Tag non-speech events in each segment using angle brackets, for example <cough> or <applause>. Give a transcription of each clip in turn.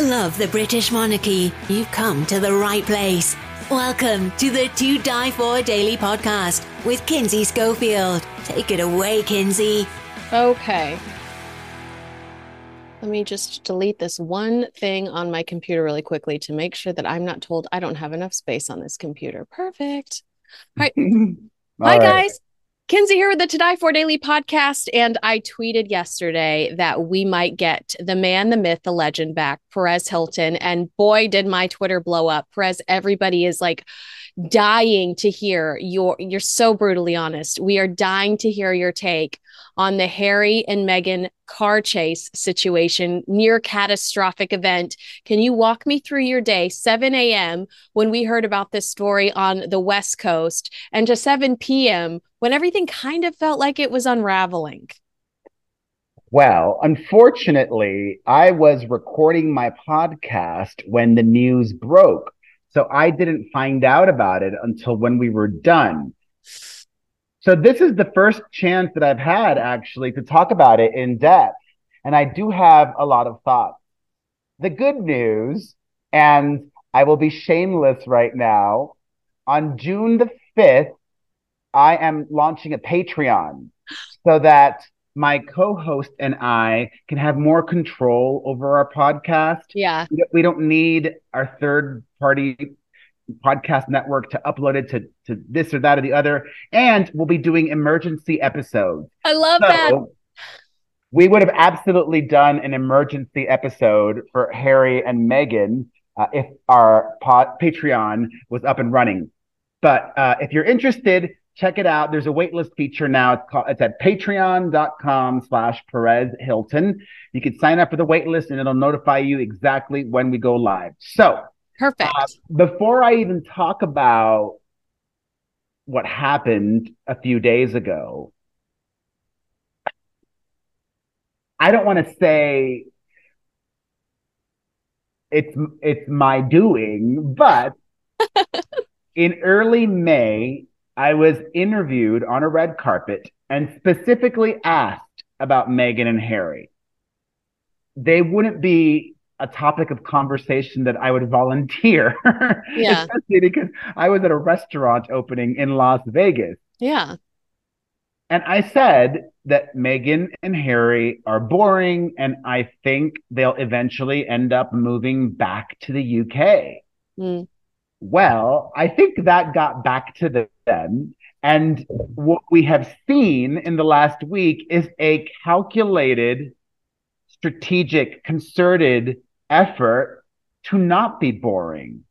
Love the British monarchy? You've come to the right place. Welcome to the To Di For Daily Podcast with Kinsey Schofield. Take it away, Kinsey. Okay. Let me just delete this one thing on my computer really quickly to make sure that I'm not told I don't have enough space on this computer. Perfect. All right. <laughs> Hi, right. guys. Kinsey here with the To Di For Daily podcast. And I tweeted yesterday that we might get the man, the myth, the legend back, Perez Hilton. And boy, did my Twitter blow up. Perez, everybody is like dying to hear your, you're so brutally honest. We are dying to hear your take on the Harry and Meghan car chase situation, near catastrophic event. Can you walk me through your day, 7 a.m., when we heard about this story on the West Coast, and to 7 p.m., when everything kind of felt like it was unraveling? Well, unfortunately, I was recording my podcast when the news broke. So I didn't find out about it until when we were done. So this is the first chance that I've had actually to talk about it in depth. And I do have a lot of thoughts. The good news, and I will be shameless right now, on June the 5th, I am launching a Patreon so that my co-host and I can have more control over our podcast. Yeah. We don't- need our third party podcast network to upload it to, to this or that or the other. And we'll be doing emergency episodes. I love that. We would have absolutely done an emergency episode for Harry and Meghan uh, if our pod, Patreon was up and running. But uh, if you're interested, check it out. There's a waitlist feature now. It's called it's at patreon.com slash Perez Hilton. You can sign up for the waitlist and it'll notify you exactly when we go live. So Perfect. uh, before I even talk about what happened a few days ago, I don't want to say it's it's my doing, but <laughs> in early May, I was interviewed on a red carpet and specifically asked about Meghan and Harry. They wouldn't be a topic of conversation that I would volunteer, <laughs> Yeah. especially because I was at a restaurant opening in Las Vegas. yeah. And I said that Meghan and Harry are boring, and I think they'll eventually end up moving back to the UK. Mm. Well, I think that got back to them. And what we have seen in the last week is a calculated, strategic, concerted effort to not be boring.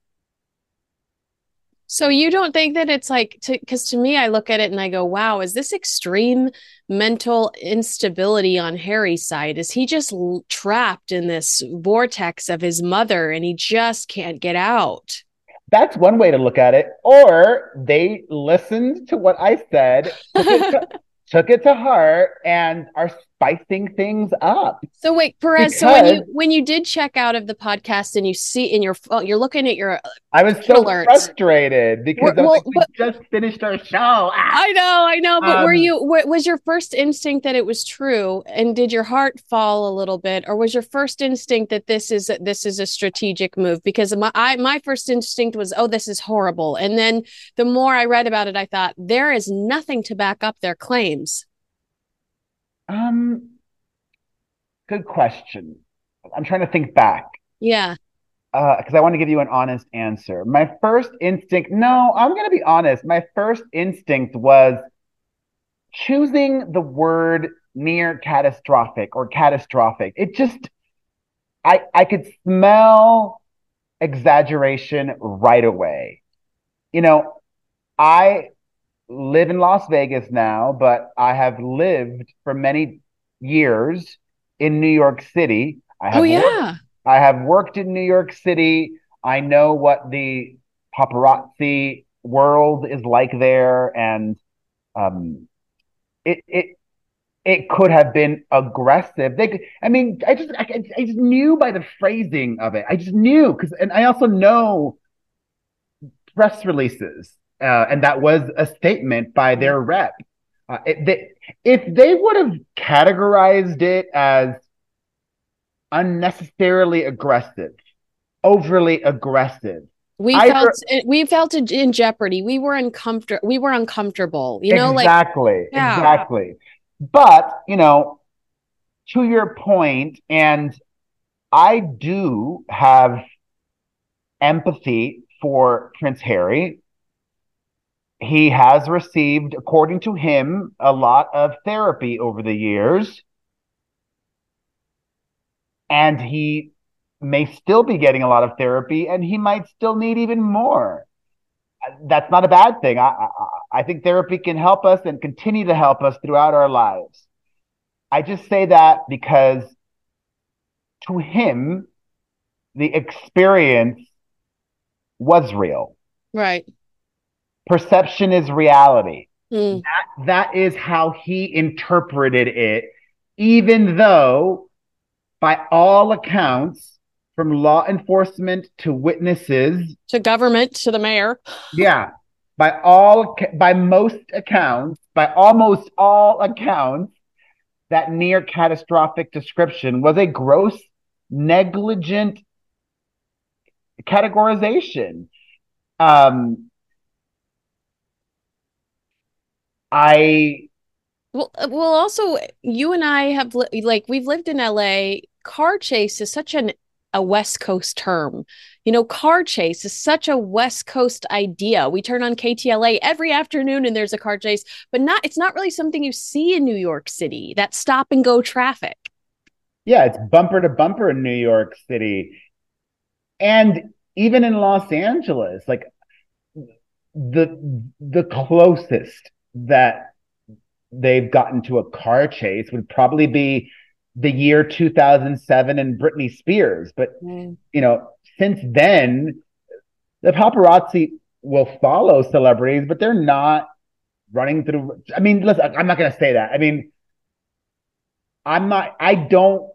So you don't think that it's like because to me I look at it and I go, wow, is this extreme mental instability on Harry's side? Is he just trapped in this vortex of his mother and he just can't get out? That's one way to look at it. Or they listened to what I said, took it to, <laughs> took it to heart, and are spicing things up. So wait, Perez, so when you when you did check out of the podcast and you see in your phone, you're looking at your I was so Alerts. frustrated because I was Well, like, we just finished our show. Ah! I know, I know, but were Um, you wa- was your first instinct that it was true and did your heart fall a little bit or was your first instinct that this is this is a strategic move because my I my first instinct was oh this is horrible and then the more I read about it I thought there is nothing to back up their claims. Um, good question. I'm trying to think back. Yeah. because I want to give you an honest answer. My first instinct, no, I'm going to be honest. My first instinct was choosing the word near catastrophic or catastrophic. It just, I, I could smell exaggeration right away. You know, I live in Las Vegas now, but I have lived for many years in New York City. I have Oh worked yeah. I have worked in New York City. I know what the paparazzi world is like there, and um, it it it could have been aggressive. They, could, I mean, I just I, I just knew by the phrasing of it. I just knew because, and I also know press releases, uh, and that was a statement by their rep. Uh, it, they, if they would have categorized it as unnecessarily aggressive, overly aggressive. We I felt re- we felt it in jeopardy. We were uncomfortable. We were uncomfortable. You know, like exactly, Yeah. exactly. But you know, to your point, and I do have empathy for Prince Harry. He has received, according to him, a lot of therapy over the years. And he may still be getting a lot of therapy, and he might still need even more. That's not a bad thing. I, I, I think therapy can help us and continue to help us throughout our lives. I just say that because to him, the experience was real. right. Perception is reality. Mm. That is how he interpreted it, even though, by all accounts, from law enforcement to witnesses, To government, to the mayor. yeah, by all, by most accounts, by almost all accounts, that near catastrophic description was a gross, negligent categorization. Um, I Well, uh, well, also you and I have li- like we've lived in LA. Car chase is such an a West Coast term. You know, car chase is such a West Coast idea. We turn on KTLA every afternoon and there's a car chase, but not it's not really something you see in New York City. That stop and go traffic. yeah, it's bumper to bumper in New York City, and even in Los Angeles, like the the closest that they've gotten to a car chase would probably be the year 2007 and Britney Spears. But mm. you know, since then, the paparazzi will follow celebrities, but they're not running through. I mean, listen, I'm not going to say that. I mean, I'm not, I don't,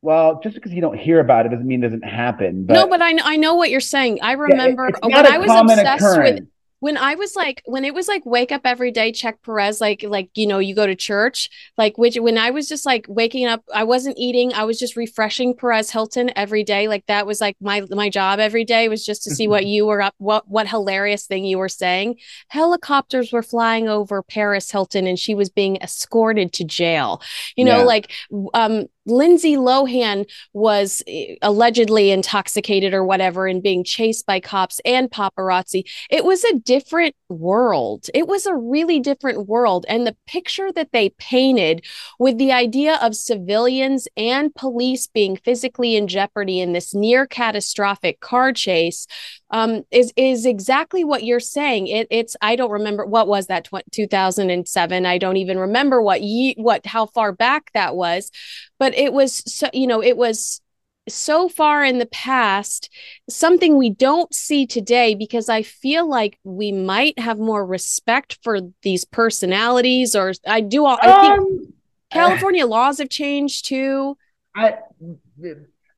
well, just because you don't hear about it doesn't mean it doesn't happen. But no, but I know I know what you're saying. I Yeah, it- remember when I was obsessed with occurrence. When I was like when it was like wake up every day, check Perez, like like you know, you go to church, like which when I was just like waking up, I wasn't eating, I was just refreshing Perez Hilton every day. Like that was like my my job every day was just to see what <laughs> you were up, what what hilarious thing you were saying. Helicopters were flying over Paris Hilton and she was being escorted to jail. You know, Yeah. like um Lindsay Lohan was eh, allegedly intoxicated or whatever and being chased by cops and paparazzi. It was a different world. It was a really different world. And the picture that they painted with the idea of civilians and police being physically in jeopardy in this near catastrophic car chase um, is is exactly what you're saying. It, it's I don't remember what was that tw- 2007. I don't even remember what ye what how far back that was, but it was so you know it was so far in the past something we don't see today because I feel like we might have more respect for these personalities or I do all I think Um, California laws have changed too. I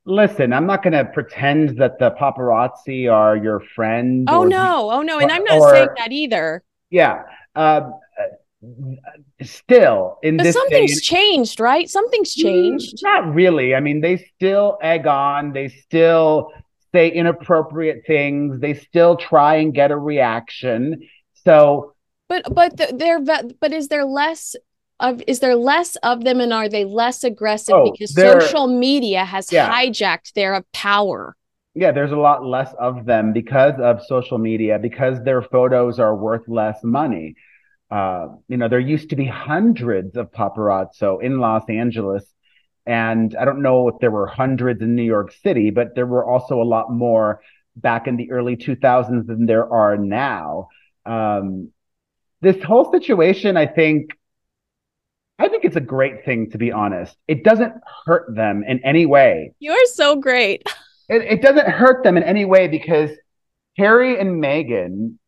listen. I'm not going to pretend that the paparazzi are your friend. Oh or- no, oh no, and I'm not or- saying that either. Yeah. Um, uh, still, in But this something's and- changed, right? Something's changed. Mm, Not really. I mean, they still egg on. They still say inappropriate things. They still try and get a reaction. So But but th- they're but is there less of is there less of them and are they less aggressive Oh, because social media has Yeah. hijacked their power? yeah, there's a lot less of them because of social media, because their photos are worth less money. Uh, you know, there used to be hundreds of paparazzo in Los Angeles. And I don't know if there were hundreds in New York City, but there were also a lot more back in the early 2000s than there are now. Um, this whole situation, I think, I think it's a great thing, to be honest. It doesn't hurt them in any way. You're so great. <laughs> It, it doesn't hurt them in any way because Harry and Meghan,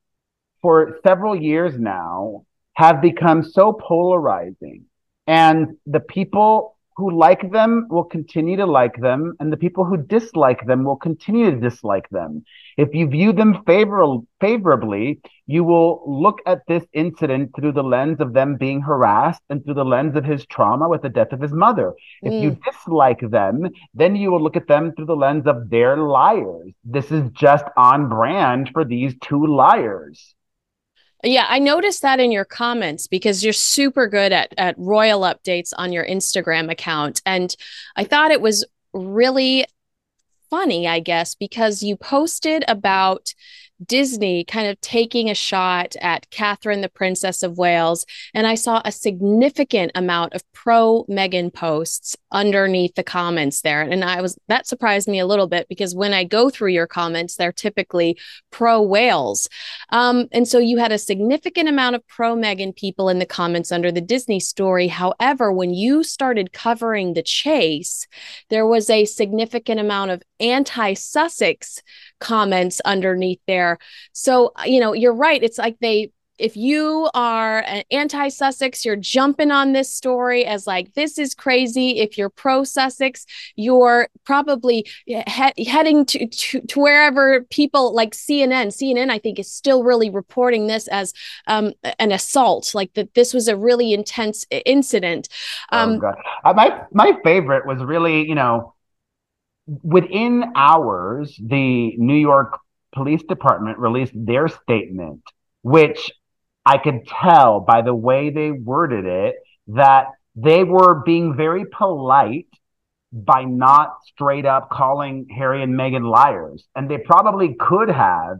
for several years now, have become so polarizing. And the people who like them will continue to like them, and the people who dislike them will continue to dislike them. If you view them favor- favorably, you will look at this incident through the lens of them being harassed and through the lens of his trauma with the death of his mother. If mm. you dislike them, then you will look at them through the lens of their liars. This is just on brand for these two liars. Yeah, I noticed that in your comments because you're super good at at royal updates on your Instagram account. And I thought it was really funny, I guess, because you posted about Disney kind of taking a shot at Catherine, the Princess of Wales. And I saw a significant amount of pro Meghan posts underneath the comments there. And I was, that surprised me a little bit because when I go through your comments, they're typically pro Wales. Um, and so you had a significant amount of pro Meghan people in the comments under the Disney story. However, when you started covering the chase, there was a significant amount of anti Sussex comments underneath there. So, you know, you're right. It's like they, if you are an anti Sussex, you're jumping on this story as like, this is crazy. If you're pro Sussex, you're probably he- heading to, to, to, wherever people like CNN. CNN, I think, is still really reporting this as um, an assault, like that this was a really intense incident. Oh, um, oh, uh, my, my favorite was really, you know, within hours, the New York Police Department released their statement, which I could tell by the way they worded it that they were being very polite by not straight up calling Harry and Meghan liars. And they probably could have,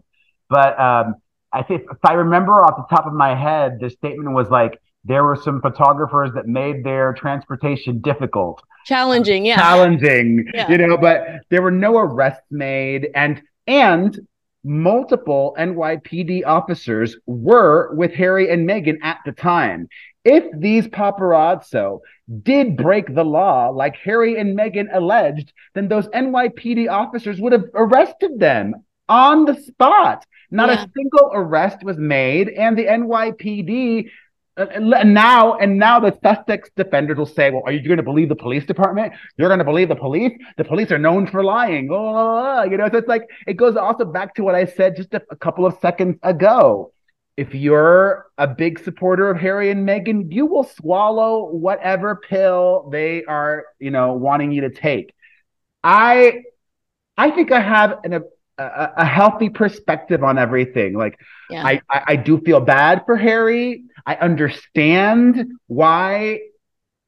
but um, I think if I remember off the top of my head, the statement was like, there were some photographers that made their transportation difficult challenging yeah challenging yeah. you know but there were no arrests made and and multiple NYPD officers were with Harry and Meghan at the time. If these paparazzo did break the law like Harry and Meghan alleged, then those NYPD officers would have arrested them on the spot. Not yeah. a single arrest was made, and the NYPD Uh, and now and now the Sussex defenders will say, "Well, are you going to believe the police department? You're going to believe the police? The police are known for lying." Oh, you know, so it's like it goes also back to what I said just a, a couple of seconds ago. If you're a big supporter of Harry and Meghan, you will swallow whatever pill they are, you know, wanting you to take. I, I think I have an, a, a healthy perspective on everything. Like, yeah. I, I, I do feel bad for Harry I understand why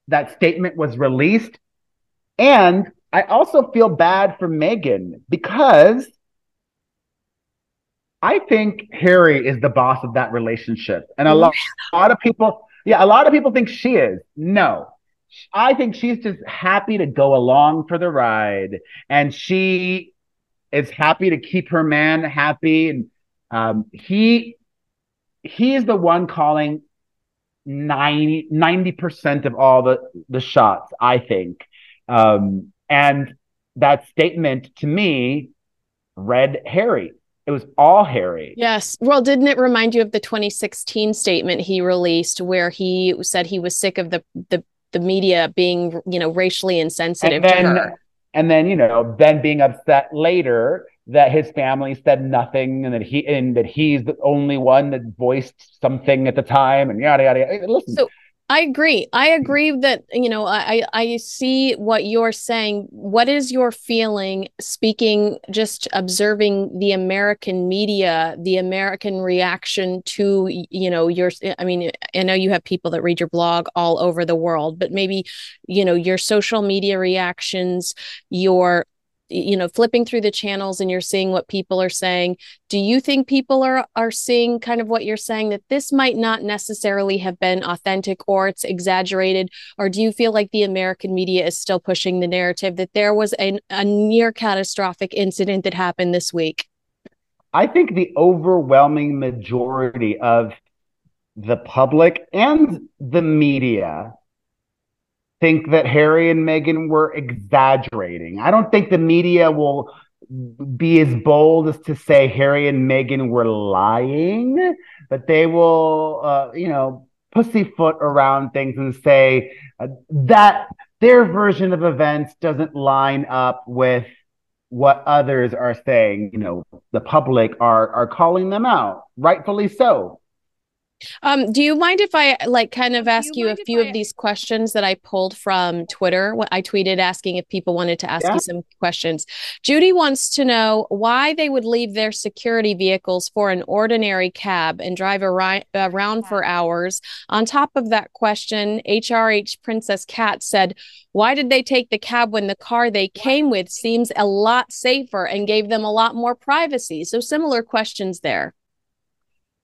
that statement was released. And I also feel bad for Meghan because I think Harry is the boss of that relationship. And a mm. lot, a lot of people, yeah, a lot of people think she is. No, I think she's just happy to go along for the ride. And she is happy to keep her man happy. And um, he, he is the one calling 90 percent of all the the shots, I think. Um, and that statement to me read Harry. It was all Harry. Yes. Well, didn't it remind you of the 2016 statement he released where he said he was sick of the the the media being, you know, racially insensitive then, to her? And then, you know, then being upset later that his family said nothing and that he and that he's the only one that voiced something at the time and yada yada. yada. Listen. So I agree. I agree that you know I I see what you're saying. What is your feeling speaking just observing the American media, the American reaction to you know your I mean I know you have people that read your blog all over the world, but maybe you know your social media reactions, your you know flipping through the channels and you're seeing what people are saying. Do you think people are are seeing kind of what you're saying that this might not necessarily have been authentic or it's exaggerated? Or do you feel like the american media is still pushing the narrative that there was a, a near catastrophic incident that happened this week? I think the overwhelming majority of the public and the media think that Harry and Meghan were exaggerating. I don't think the media will be as bold as to say Harry and Meghan were lying, but they will, uh, you know, pussyfoot around things and say uh, that their version of events doesn't line up with what others are saying. You know, the public are are calling them out, rightfully so. Um, do you mind if I like kind of ask you, you a few I... of these questions that I pulled from Twitter? What I tweeted asking if people wanted to ask yeah. you some questions. Judy wants to know why they would leave their security vehicles for an ordinary cab and drive ar- around for hours. On top of that question, HRH Princess Cat said, why did they take the cab when the car they came with seems a lot safer and gave them a lot more privacy? So similar questions there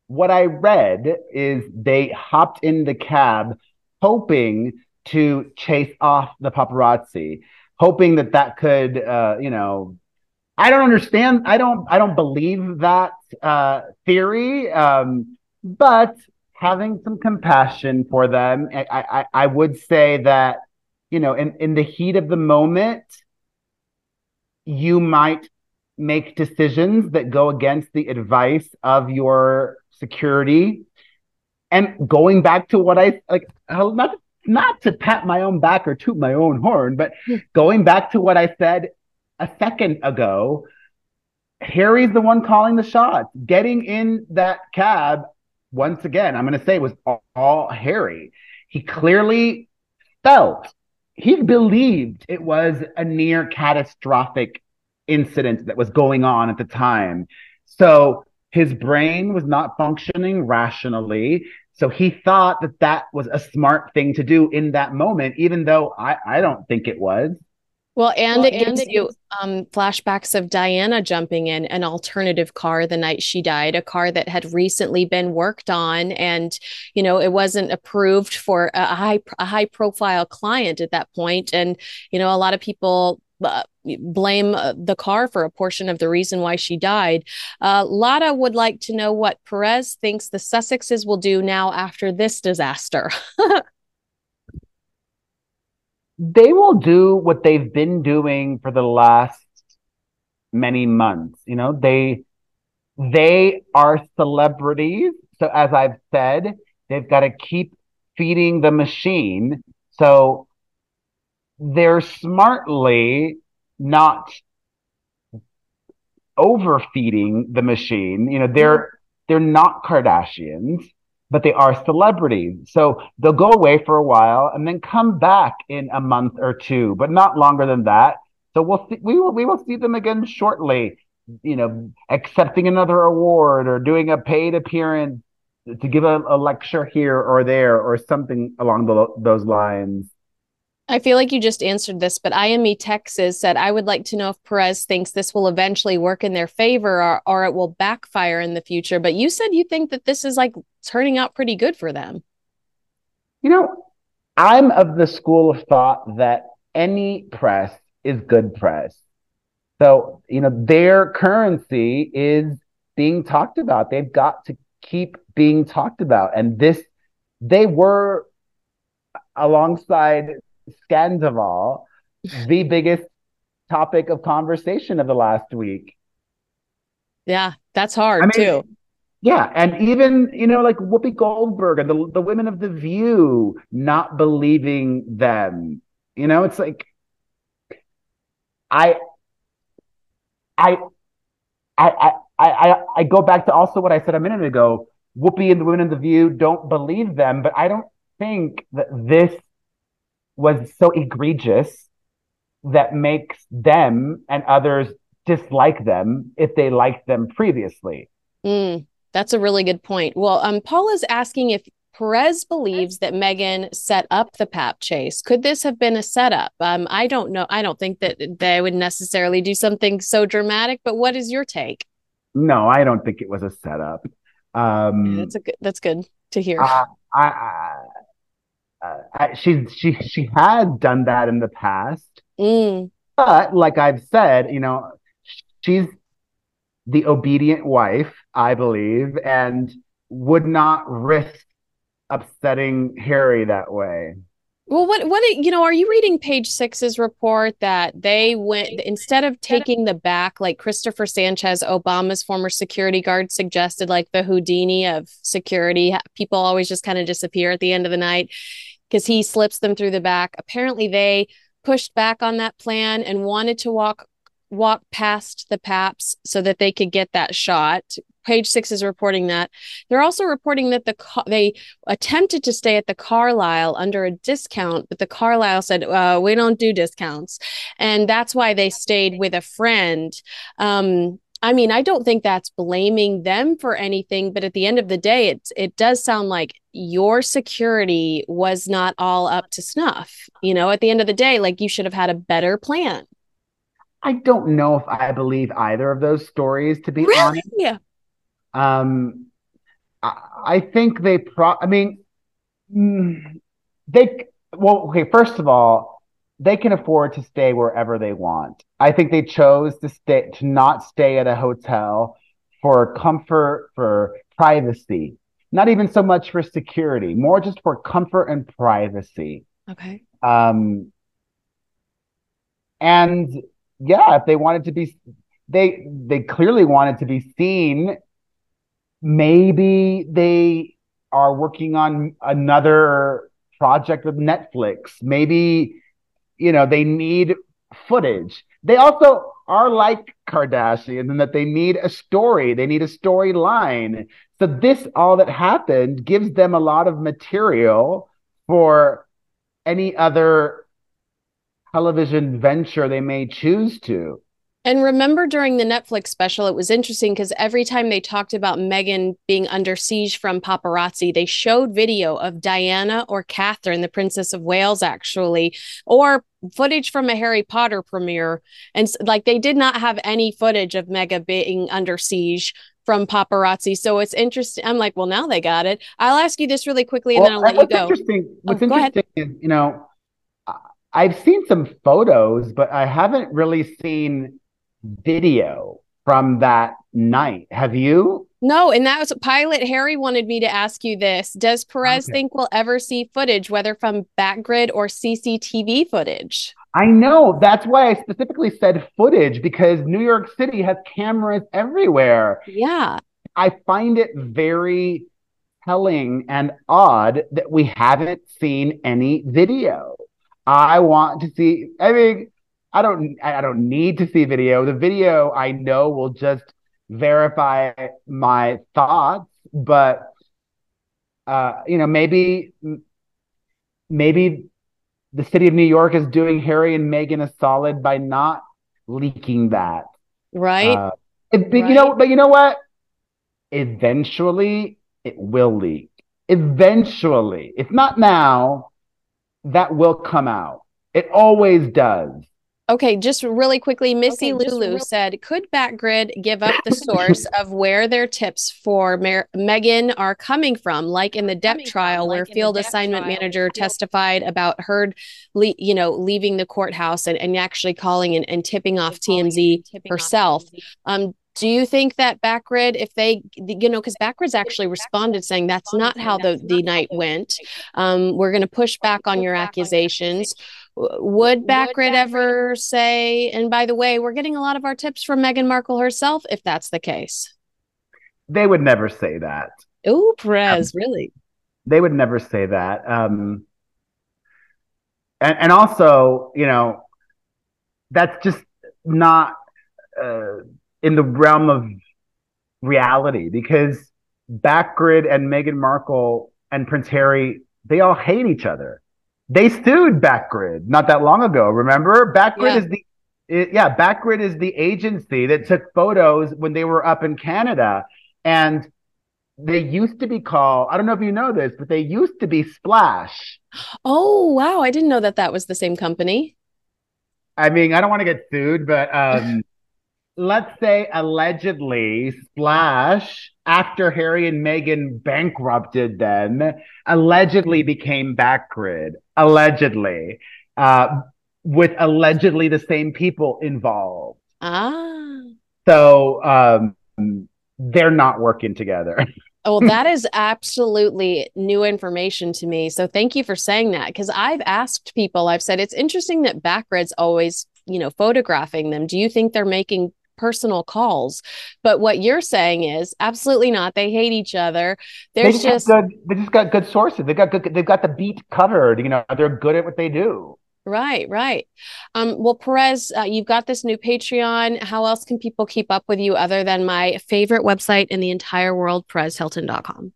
what I read is they hopped in the cab hoping to chase off the paparazzi, hoping that that could, uh, you know, I don't understand. I don't. I don't believe that uh, theory. Um, but having some compassion for them, I, I, I would say that you know, in in the heat of the moment, you might make decisions that go against the advice of your security. And going back to what I like, not not to pat my own back or toot my own horn, but going back to what I said a second ago, Harry's the one calling the shots. Getting in that cab, once again, I'm going to say it was all, all Harry. He clearly felt, he believed it was a near catastrophic incident that was going on at the time. So his brain was not functioning rationally. So he thought that that was a smart thing to do in that moment, even though I, I don't think it was. Well, and well, it gives and it you um, flashbacks of Diana jumping in an alternative car the night she died, a car that had recently been worked on, and you know it wasn't approved for a high a high profile client at that point, and you know a lot of people blame uh, the car for a portion of the reason why she died. Uh, Lotta would like to know what Perez thinks the Sussexes will do now after this disaster. <laughs> they will do what they've been doing for the last many months. You know, they they are celebrities. So as I've said, they've got to keep feeding the machine. So they're smartly not overfeeding the machine. You know, they're they're not Kardashians, but they are celebrities. So they'll go away for a while and then come back in a month or two, but not longer than that. So we'll see, we will we will see them again shortly. You know, accepting another award or doing a paid appearance to give a, a lecture here or there or something along the, those lines. I feel like you just answered this, but IME Texas said, I would like to know if Perez thinks this will eventually work in their favor or, or it will backfire in the future. But you said you think that this is like turning out pretty good for them. You know, I'm of the school of thought that any press is good press. So, you know, their currency is being talked about. They've got to keep being talked about. And this, they were alongside Scandoval, the biggest topic of conversation of the last week. Yeah, that's hard I mean, too. Yeah, and even you know, like Whoopi Goldberg and the the women of the View not believing them. You know, it's like I, I, I, I, I, I go back to also what I said a minute ago. Whoopi and the women of the View don't believe them, but I don't think that this was so egregious that makes them and others dislike them if they liked them previously. Mm, that's a really good point. Well, um, Paul is asking if Perez believes that Meghan set up the pap chase. Could this have been a setup? Um, I don't know. I don't think that they would necessarily do something so dramatic. But what is your take? No, I don't think it was a setup. Um, that's a good. That's good to hear. Uh, I, I uh, she she she had done that in the past, mm. but like I've said, you know, she's the obedient wife, I believe, and would not risk upsetting Harry that way. Well, what what you know? Are you reading Page Six's report that they went instead of taking the back, like Christopher Sanchez, Obama's former security guard, suggested, like the Houdini of security, people always just kind of disappear at the end of the night because he slips them through the back. Apparently, they pushed back on that plan and wanted to walk walk past the paps so that they could get that shot. Page six is reporting that. They're also reporting that the they attempted to stay at the Carlyle under a discount but the Carlyle said uh, we don't do discounts. And that's why they stayed with a friend. Um, I mean, I don't think that's blaming them for anything, but at the end of the day, it it does sound like your security was not all up to snuff. You know, at the end of the day, like you should have had a better plan. I don't know if I believe either of those stories, to be really? honest. Yeah. Um, I, I think they pro. I mean, mm, they. Well, okay. First of all, they can afford to stay wherever they want. I think they chose to stay to not stay at a hotel for comfort, for privacy. Not even so much for security, more just for comfort and privacy. Okay. Um and yeah, if they wanted to be they they clearly wanted to be seen. Maybe they are working on another project with Netflix. Maybe you know they need footage. They also are like Kardashian in that they need a story, they need a storyline. So this all that happened gives them a lot of material for any other television venture they may choose to. And remember during the Netflix special, it was interesting because every time they talked about Meghan being under siege from paparazzi, they showed video of Diana or Catherine, the Princess of Wales, actually, or footage from a Harry Potter premiere. And like they did not have any footage of Meghan being under siege from paparazzi. So it's interesting. I'm like, well, now they got it. I'll ask you this really quickly and well, then I'll let you go. Interesting, oh, what's oh, interesting is, you know, I've seen some photos, but I haven't really seen video from that night. Have you? No, and that was pilot Harry wanted me to ask you this. Does Perez okay. think we'll ever see footage, whether from backgrid or CCTV footage? I know. That's why I specifically said footage because New York City has cameras everywhere. Yeah. I find it very telling and odd that we haven't seen any video. I want to see, I mean, I don't I don't need to see video. The video I know will just verify my thoughts, but uh, you know, maybe maybe the city of New York is doing Harry and Meghan a solid by not leaking that. Right. Uh, it, but right. you know, but you know what? Eventually it will leak. Eventually, if not now, that will come out. It always does. Okay, just really quickly, Missy okay, Lulu real- said, could Backgrid give up the <laughs> source of where their tips for Mer- Meghan are coming from, like in the Depp trial, from, where field assignment trial, manager testified about Heard, le- you know, leaving the courthouse and, and actually calling and, and tipping off TMZ tipping herself. Off TMZ. Um, do you think that Backgrid, if they, you know, because Backgrid's actually responded saying that's not how the, the night went. Um, we're going to push back on your accusations. Would Backgrid ever say, and by the way, we're getting a lot of our tips from Meghan Markle herself, if that's the case? They would never say that. Oh, Perez, um, really? They would never say that. Um, and, and also, you know, that's just not. Uh, in the realm of reality because Backgrid and Meghan Markle and Prince Harry, they all hate each other. They sued Backgrid not that long ago. Remember, Backgrid yeah. is the it, yeah, Backgrid is the agency that took photos when they were up in Canada, and they used to be called. I don't know if you know this, but they used to be Splash. Oh wow, I didn't know that that was the same company. I mean, I don't want to get sued, but um, let's say allegedly Splash, after Harry and Meghan bankrupted them, allegedly became Backgrid. Allegedly. Uh, with allegedly the same people involved. Ah. So um, they're not working together. <laughs> well, that is absolutely new information to me. So thank you for saying that because I've asked people, I've said it's interesting that Backgrid's always, you know, photographing them. Do you think they're making personal calls. But what you're saying is absolutely not. They hate each other. There's they just, just good, they just got good sources. They got good. They've got the beat covered. You know, they're good at what they do. Right, right. Um, well, Perez, uh, you've got this new Patreon. How else can people keep up with you other than my favorite website in the entire world, PerezHilton.com?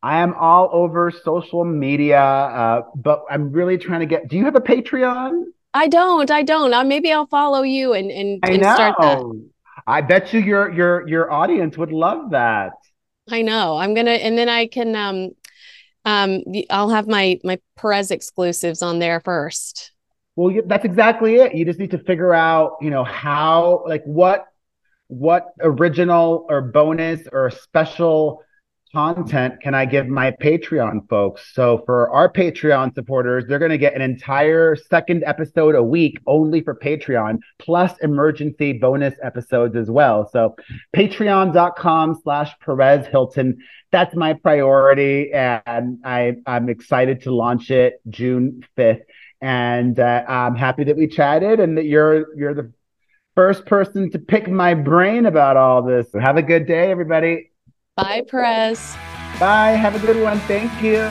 I am all over social media, uh, but I'm really trying to get. Do you have a Patreon? I don't. I don't. Uh, maybe I'll follow you and and, I and know. start that. I bet you your your your audience would love that. I know. I'm gonna, and then I can um um I'll have my my Perez exclusives on there first. Well, that's exactly it. You just need to figure out, you know, how like what what original or bonus or special content can I give my Patreon folks? So for our Patreon supporters, they're going to get an entire second episode a week only for Patreon, plus emergency bonus episodes as well. So patreon.com slash Perez Hilton. That's my priority. And I, I'm excited to launch it June 5th. And uh, I'm happy that we chatted and that you're, you're the first person to pick my brain about all this. Have a good day, everybody. Bye, Perez. Bye. Have a good one. Thank you.